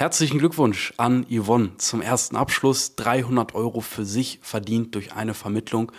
Herzlichen Glückwunsch an Yvonne zum ersten Abschluss. 300 Euro für sich verdient durch eine Vermittlung.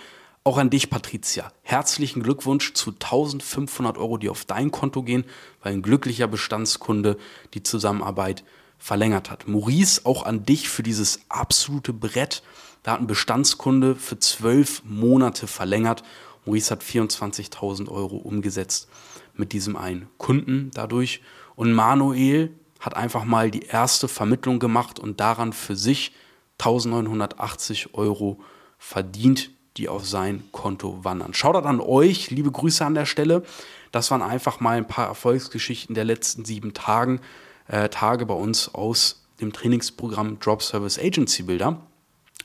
Auch an dich, Patricia. Herzlichen Glückwunsch zu 1500 Euro, die auf dein Konto gehen, weil ein glücklicher Bestandskunde die Zusammenarbeit verlängert hat. Maurice, auch an dich für dieses absolute Brett. Da hat ein Bestandskunde für zwölf Monate verlängert. Maurice hat 24.000 Euro umgesetzt mit diesem einen Kunden dadurch. Und Manuel hat einfach mal die erste Vermittlung gemacht und daran für sich 1980 Euro verdient, die auf sein Konto wandern. Schaut an euch, liebe Grüße an der Stelle. Das waren einfach mal ein paar Erfolgsgeschichten der letzten sieben Tagen, äh, Tage bei uns aus dem Trainingsprogramm Drop Service Agency Builder,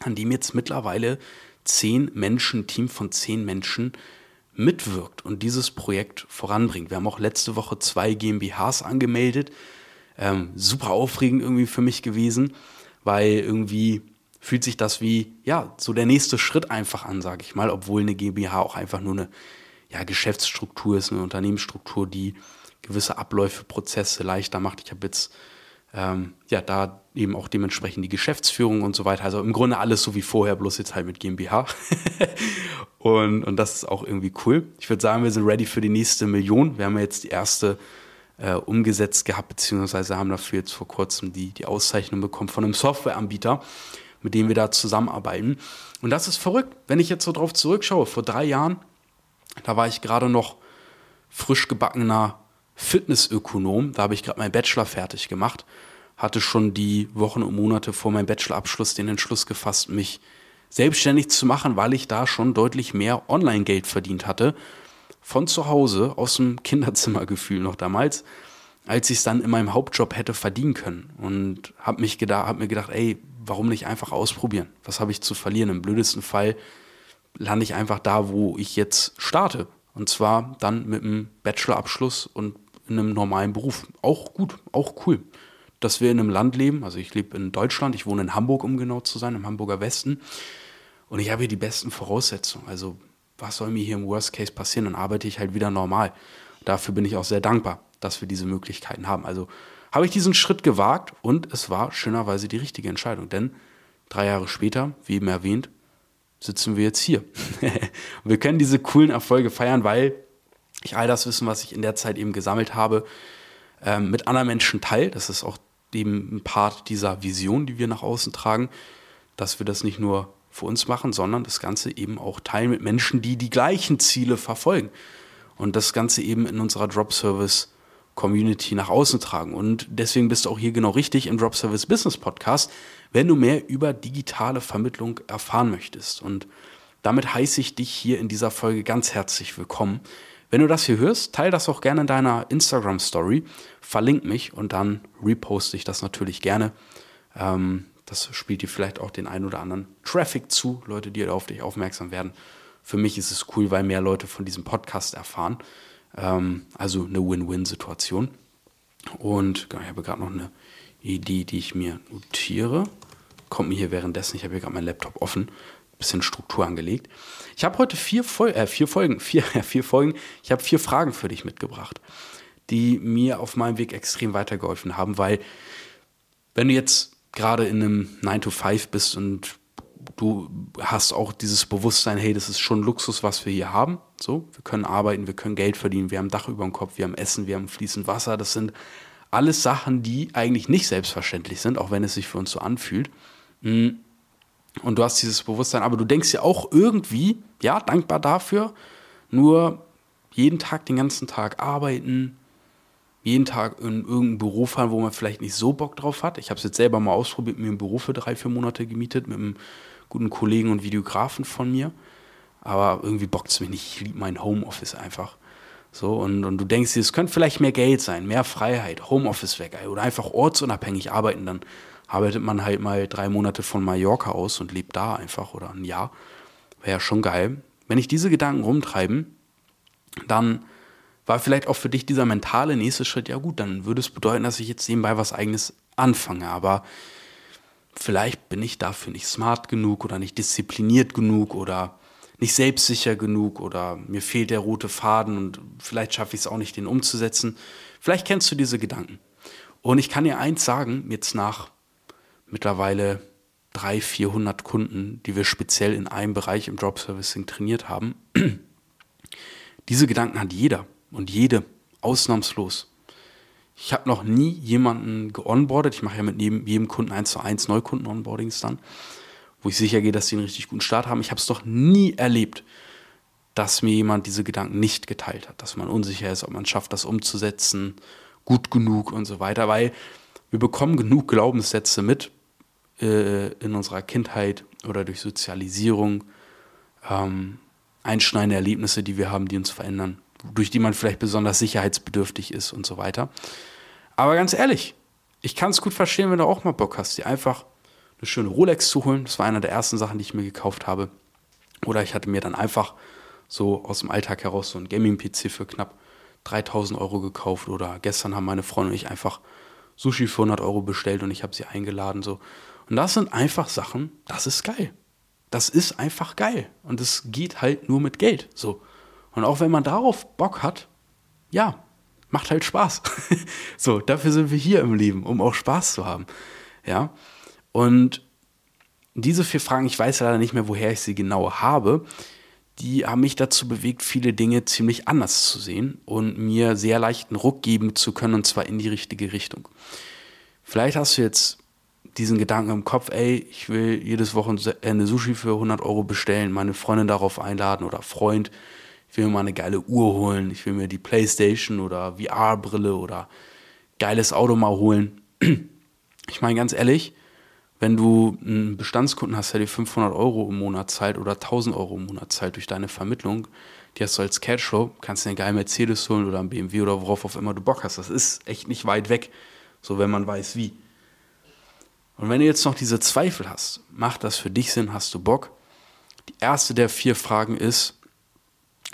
an dem jetzt mittlerweile zehn Menschen, Team von zehn Menschen mitwirkt und dieses Projekt voranbringt. Wir haben auch letzte Woche zwei GmbHs angemeldet. Ähm, super aufregend irgendwie für mich gewesen, weil irgendwie fühlt sich das wie, ja, so der nächste Schritt einfach an, sage ich mal, obwohl eine GmbH auch einfach nur eine ja, Geschäftsstruktur ist, eine Unternehmensstruktur, die gewisse Abläufe, Prozesse leichter macht. Ich habe jetzt ähm, ja da eben auch dementsprechend die Geschäftsführung und so weiter. Also im Grunde alles so wie vorher, bloß jetzt halt mit GmbH. und, und das ist auch irgendwie cool. Ich würde sagen, wir sind ready für die nächste Million. Wir haben ja jetzt die erste äh, umgesetzt gehabt, beziehungsweise haben dafür jetzt vor kurzem die, die Auszeichnung bekommen von einem Softwareanbieter, mit dem wir da zusammenarbeiten. Und das ist verrückt, wenn ich jetzt so drauf zurückschaue. Vor drei Jahren, da war ich gerade noch frisch gebackener Fitnessökonom. Da habe ich gerade meinen Bachelor fertig gemacht. Hatte schon die Wochen und Monate vor meinem Bachelorabschluss den Entschluss gefasst, mich selbstständig zu machen, weil ich da schon deutlich mehr Online-Geld verdient hatte von zu Hause, aus dem Kinderzimmergefühl noch damals, als ich es dann in meinem Hauptjob hätte verdienen können. Und habe mich gedacht, hab mir gedacht, ey, warum nicht einfach ausprobieren? Was habe ich zu verlieren? Im blödesten Fall lande ich einfach da, wo ich jetzt starte. Und zwar dann mit einem Bachelorabschluss und in einem normalen Beruf. Auch gut, auch cool. Dass wir in einem Land leben, also ich lebe in Deutschland, ich wohne in Hamburg, um genau zu sein, im Hamburger Westen. Und ich habe hier die besten Voraussetzungen. Also was soll mir hier im Worst Case passieren? Dann arbeite ich halt wieder normal. Dafür bin ich auch sehr dankbar, dass wir diese Möglichkeiten haben. Also habe ich diesen Schritt gewagt und es war schönerweise die richtige Entscheidung. Denn drei Jahre später, wie eben erwähnt, sitzen wir jetzt hier. wir können diese coolen Erfolge feiern, weil ich all das Wissen, was ich in der Zeit eben gesammelt habe, ähm, mit anderen Menschen teile. Das ist auch eben ein Part dieser Vision, die wir nach außen tragen, dass wir das nicht nur für uns machen, sondern das Ganze eben auch teilen mit Menschen, die die gleichen Ziele verfolgen. Und das Ganze eben in unserer Drop Service Community nach außen tragen. Und deswegen bist du auch hier genau richtig im Drop Service Business Podcast, wenn du mehr über digitale Vermittlung erfahren möchtest. Und damit heiße ich dich hier in dieser Folge ganz herzlich willkommen. Wenn du das hier hörst, teile das auch gerne in deiner Instagram Story, verlink mich und dann reposte ich das natürlich gerne. Ähm, das spielt dir vielleicht auch den einen oder anderen Traffic zu, Leute, die auf dich aufmerksam werden. Für mich ist es cool, weil mehr Leute von diesem Podcast erfahren. Ähm, also eine Win-Win-Situation. Und genau, ich habe gerade noch eine Idee, die ich mir notiere. Kommt mir hier währenddessen, ich habe hier gerade meinen Laptop offen, ein bisschen Struktur angelegt. Ich habe heute vier, Fol äh, vier Folgen, vier, äh, vier Folgen, ich habe vier Fragen für dich mitgebracht, die mir auf meinem Weg extrem weitergeholfen haben, weil wenn du jetzt gerade in einem 9 to 5 bist und du hast auch dieses Bewusstsein, hey, das ist schon Luxus, was wir hier haben. So, wir können arbeiten, wir können Geld verdienen, wir haben Dach über dem Kopf, wir haben Essen, wir haben fließend Wasser. Das sind alles Sachen, die eigentlich nicht selbstverständlich sind, auch wenn es sich für uns so anfühlt. Mm. Und du hast dieses Bewusstsein, aber du denkst ja auch irgendwie, ja, dankbar dafür, nur jeden Tag, den ganzen Tag arbeiten, jeden Tag in irgendein Büro fahren, wo man vielleicht nicht so Bock drauf hat. Ich habe es jetzt selber mal ausprobiert, mir ein Büro für drei, vier Monate gemietet mit einem guten Kollegen und Videografen von mir. Aber irgendwie bockt es mich nicht. Ich liebe mein Homeoffice einfach. So, und, und du denkst dir, es könnte vielleicht mehr Geld sein, mehr Freiheit, Homeoffice weg oder einfach ortsunabhängig arbeiten. Dann arbeitet man halt mal drei Monate von Mallorca aus und lebt da einfach oder ein Jahr. Wäre ja schon geil. Wenn ich diese Gedanken rumtreiben, dann war vielleicht auch für dich dieser mentale nächste Schritt, ja gut, dann würde es bedeuten, dass ich jetzt nebenbei was eigenes anfange. Aber vielleicht bin ich dafür nicht smart genug oder nicht diszipliniert genug oder nicht selbstsicher genug oder mir fehlt der rote Faden und vielleicht schaffe ich es auch nicht, den umzusetzen. Vielleicht kennst du diese Gedanken. Und ich kann dir eins sagen, jetzt nach mittlerweile 300, 400 Kunden, die wir speziell in einem Bereich im Drop Servicing trainiert haben, diese Gedanken hat jeder und jede, ausnahmslos. Ich habe noch nie jemanden geonboardet. Ich mache ja mit jedem, jedem Kunden eins zu eins Neukunden-Onboardings dann, wo ich sicher gehe, dass sie einen richtig guten Start haben. Ich habe es doch nie erlebt, dass mir jemand diese Gedanken nicht geteilt hat, dass man unsicher ist, ob man schafft, das umzusetzen, gut genug und so weiter, weil wir bekommen genug Glaubenssätze mit äh, in unserer Kindheit oder durch Sozialisierung, ähm, einschneidende Erlebnisse, die wir haben, die uns verändern, durch die man vielleicht besonders sicherheitsbedürftig ist und so weiter. Aber ganz ehrlich, ich kann es gut verstehen, wenn du auch mal Bock hast, dir einfach eine schöne Rolex zu holen. Das war eine der ersten Sachen, die ich mir gekauft habe. Oder ich hatte mir dann einfach so aus dem Alltag heraus so ein Gaming-PC für knapp 3000 Euro gekauft. Oder gestern haben meine Freunde und ich einfach Sushi für 100 Euro bestellt und ich habe sie eingeladen. So. Und das sind einfach Sachen, das ist geil. Das ist einfach geil. Und es geht halt nur mit Geld. So. Und auch wenn man darauf Bock hat, ja, macht halt Spaß. so, dafür sind wir hier im Leben, um auch Spaß zu haben. Ja. Und diese vier Fragen, ich weiß leider nicht mehr, woher ich sie genau habe, die haben mich dazu bewegt, viele Dinge ziemlich anders zu sehen und mir sehr leichten Ruck geben zu können, und zwar in die richtige Richtung. Vielleicht hast du jetzt diesen Gedanken im Kopf, ey, ich will jedes Wochenende Sushi für 100 Euro bestellen, meine Freundin darauf einladen oder Freund, ich will mir mal eine geile Uhr holen, ich will mir die Playstation oder VR-Brille oder geiles Auto mal holen. Ich meine ganz ehrlich, wenn du einen Bestandskunden hast, der dir 500 Euro im Monat zahlt oder 1000 Euro im Monat zahlt durch deine Vermittlung, die hast du als Cashflow, kannst du einen geilen Mercedes holen oder einen BMW oder worauf auch immer du Bock hast. Das ist echt nicht weit weg, so wenn man weiß wie. Und wenn du jetzt noch diese Zweifel hast, macht das für dich Sinn, hast du Bock? Die erste der vier Fragen ist,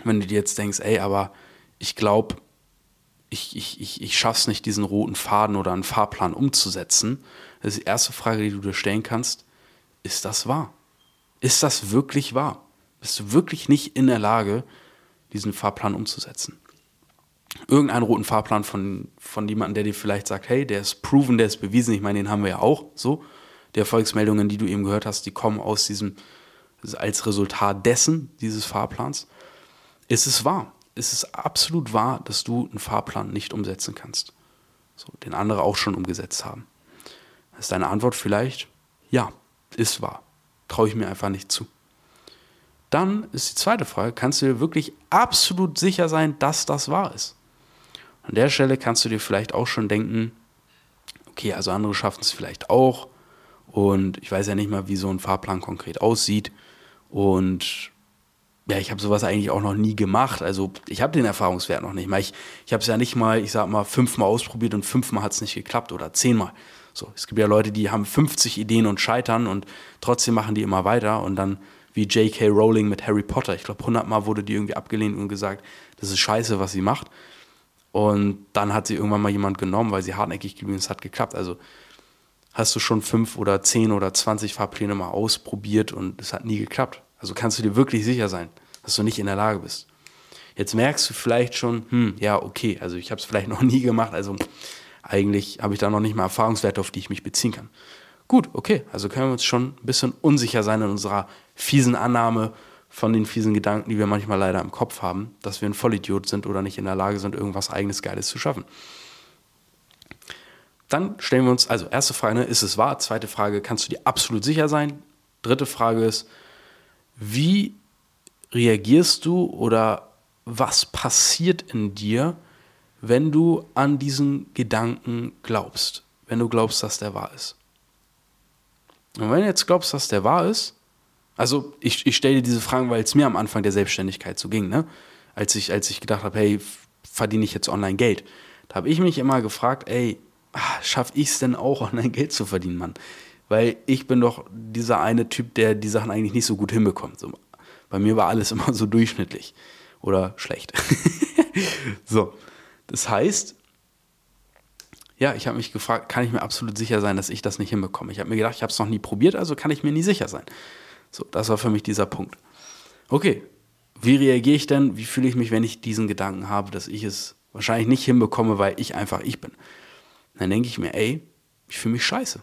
wenn du dir jetzt denkst, ey, aber ich glaube, ich, ich, ich, ich schaff's nicht, diesen roten Faden oder einen Fahrplan umzusetzen. Das ist die erste Frage, die du dir stellen kannst. Ist das wahr? Ist das wirklich wahr? Bist du wirklich nicht in der Lage, diesen Fahrplan umzusetzen? Irgendeinen roten Fahrplan von, von jemandem, der dir vielleicht sagt, hey, der ist proven, der ist bewiesen. Ich meine, den haben wir ja auch so. Die Erfolgsmeldungen, die du eben gehört hast, die kommen aus diesem, als Resultat dessen, dieses Fahrplans. Ist es wahr? Ist es absolut wahr, dass du einen Fahrplan nicht umsetzen kannst? So, den andere auch schon umgesetzt haben. Ist deine Antwort vielleicht, ja, ist wahr. Traue ich mir einfach nicht zu. Dann ist die zweite Frage, kannst du dir wirklich absolut sicher sein, dass das wahr ist? An der Stelle kannst du dir vielleicht auch schon denken, okay, also andere schaffen es vielleicht auch und ich weiß ja nicht mal, wie so ein Fahrplan konkret aussieht und ja, ich habe sowas eigentlich auch noch nie gemacht. Also ich habe den Erfahrungswert noch nicht mal. Ich, ich habe es ja nicht mal, ich sag mal, fünfmal ausprobiert und fünfmal hat es nicht geklappt oder zehnmal. So, es gibt ja Leute, die haben 50 Ideen und scheitern und trotzdem machen die immer weiter und dann wie J.K. Rowling mit Harry Potter. Ich glaube, 100 Mal wurde die irgendwie abgelehnt und gesagt, das ist scheiße, was sie macht. Und dann hat sie irgendwann mal jemand genommen, weil sie hartnäckig geblieben ist, hat geklappt. Also hast du schon fünf oder zehn oder 20 Fahrpläne mal ausprobiert und es hat nie geklappt. Also kannst du dir wirklich sicher sein, dass du nicht in der Lage bist. Jetzt merkst du vielleicht schon, hm, ja, okay, also ich habe es vielleicht noch nie gemacht, also eigentlich habe ich da noch nicht mal Erfahrungswerte, auf die ich mich beziehen kann. Gut, okay, also können wir uns schon ein bisschen unsicher sein in unserer fiesen Annahme von den fiesen Gedanken, die wir manchmal leider im Kopf haben, dass wir ein Vollidiot sind oder nicht in der Lage sind, irgendwas eigenes Geiles zu schaffen. Dann stellen wir uns, also erste Frage, ne, ist es wahr? Zweite Frage, kannst du dir absolut sicher sein? Dritte Frage ist, wie reagierst du oder was passiert in dir, wenn du an diesen Gedanken glaubst? Wenn du glaubst, dass der wahr ist. Und wenn du jetzt glaubst, dass der wahr ist, also ich, ich stelle dir diese Fragen, weil es mir am Anfang der Selbstständigkeit so ging, ne? Als ich, als ich gedacht habe, hey, verdiene ich jetzt online Geld? Da habe ich mich immer gefragt, ey, ah, schaffe ich es denn auch, online Geld zu verdienen, Mann? Weil ich bin doch dieser eine Typ, der die Sachen eigentlich nicht so gut hinbekommt. So, bei mir war alles immer so durchschnittlich oder schlecht. so, das heißt, ja, ich habe mich gefragt, kann ich mir absolut sicher sein, dass ich das nicht hinbekomme? Ich habe mir gedacht, ich habe es noch nie probiert, also kann ich mir nie sicher sein. So, das war für mich dieser Punkt. Okay, wie reagiere ich denn? Wie fühle ich mich, wenn ich diesen Gedanken habe, dass ich es wahrscheinlich nicht hinbekomme, weil ich einfach ich bin? dann denke ich mir, ey, ich fühle mich scheiße.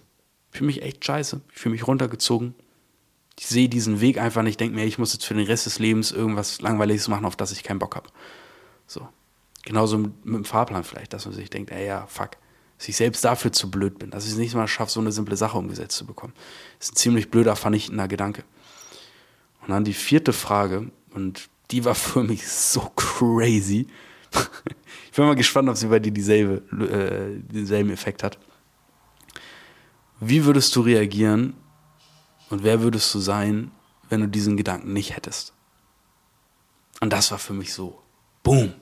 Ich fühle mich echt scheiße. Ich fühle mich runtergezogen. Ich sehe diesen Weg einfach nicht. Ich denke mir, ich muss jetzt für den Rest des Lebens irgendwas Langweiliges machen, auf das ich keinen Bock habe. So. Genauso mit, mit dem Fahrplan vielleicht, dass man sich denkt, ey, ja, fuck, dass ich selbst dafür zu blöd bin, dass ich es nicht mal schaffe, so eine simple Sache umgesetzt zu bekommen. Das ist ein ziemlich blöder, vernichtender Gedanke. Und dann die vierte Frage, und die war für mich so crazy. ich bin mal gespannt, ob sie bei dir dieselbe, äh, denselben Effekt hat. Wie würdest du reagieren und wer würdest du sein, wenn du diesen Gedanken nicht hättest? Und das war für mich so, boom,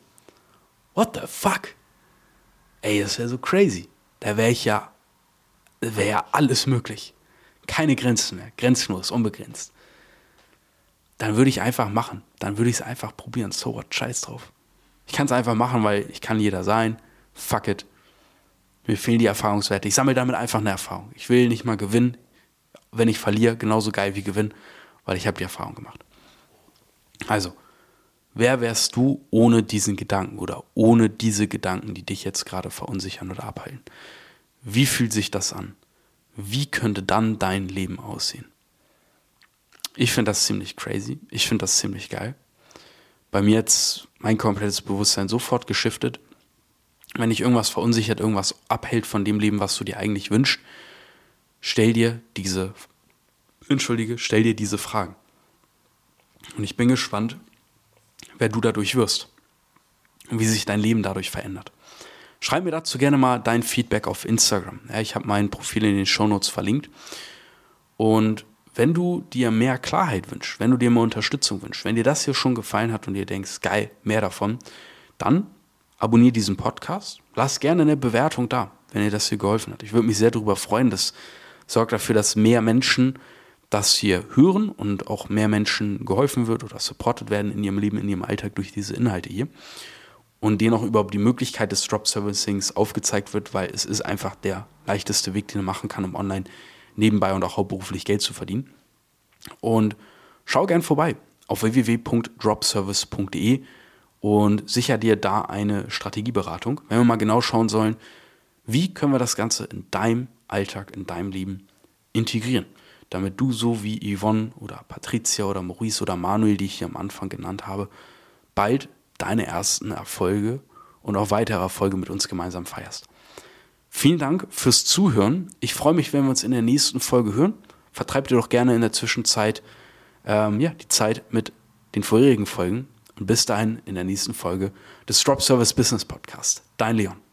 what the fuck? Ey, das wäre so crazy. Da wäre ich ja, wäre ja alles möglich. Keine Grenzen mehr, grenzenlos, unbegrenzt. Dann würde ich einfach machen. Dann würde ich es einfach probieren. So what, scheiß drauf. Ich kann es einfach machen, weil ich kann jeder sein. Fuck it. Mir fehlen die Erfahrungswerte. Ich sammle damit einfach eine Erfahrung. Ich will nicht mal gewinnen. Wenn ich verliere, genauso geil wie gewinnen, weil ich habe die Erfahrung gemacht. Also, wer wärst du ohne diesen Gedanken oder ohne diese Gedanken, die dich jetzt gerade verunsichern oder abhalten? Wie fühlt sich das an? Wie könnte dann dein Leben aussehen? Ich finde das ziemlich crazy. Ich finde das ziemlich geil. Bei mir jetzt mein komplettes Bewusstsein sofort geschiftet wenn dich irgendwas verunsichert, irgendwas abhält von dem Leben, was du dir eigentlich wünschst, stell dir diese, entschuldige, stell dir diese Fragen. Und ich bin gespannt, wer du dadurch wirst und wie sich dein Leben dadurch verändert. Schreib mir dazu gerne mal dein Feedback auf Instagram. Ja, ich habe mein Profil in den Shownotes verlinkt. Und wenn du dir mehr Klarheit wünschst, wenn du dir mehr Unterstützung wünschst, wenn dir das hier schon gefallen hat und dir denkst, geil, mehr davon, dann abonniere diesen Podcast. Lass gerne eine Bewertung da, wenn dir das hier geholfen hat. Ich würde mich sehr darüber freuen. Das sorgt dafür, dass mehr Menschen das hier hören und auch mehr Menschen geholfen wird oder supported werden in ihrem Leben, in ihrem Alltag durch diese Inhalte hier. Und denen auch überhaupt die Möglichkeit des Drop Servicings aufgezeigt wird, weil es ist einfach der leichteste Weg, den man machen kann, um online nebenbei und auch hauptberuflich Geld zu verdienen. Und schau gern vorbei auf www.dropservice.de und sicher dir da eine Strategieberatung, wenn wir mal genau schauen sollen, wie können wir das Ganze in deinem Alltag, in deinem Leben integrieren, damit du so wie Yvonne oder Patricia oder Maurice oder Manuel, die ich hier am Anfang genannt habe, bald deine ersten Erfolge und auch weitere Erfolge mit uns gemeinsam feierst. Vielen Dank fürs Zuhören. Ich freue mich, wenn wir uns in der nächsten Folge hören. Vertreibt ihr doch gerne in der Zwischenzeit ähm, ja, die Zeit mit den vorherigen Folgen. Und bis dahin in der nächsten Folge des Drop Service Business Podcast. Dein Leon.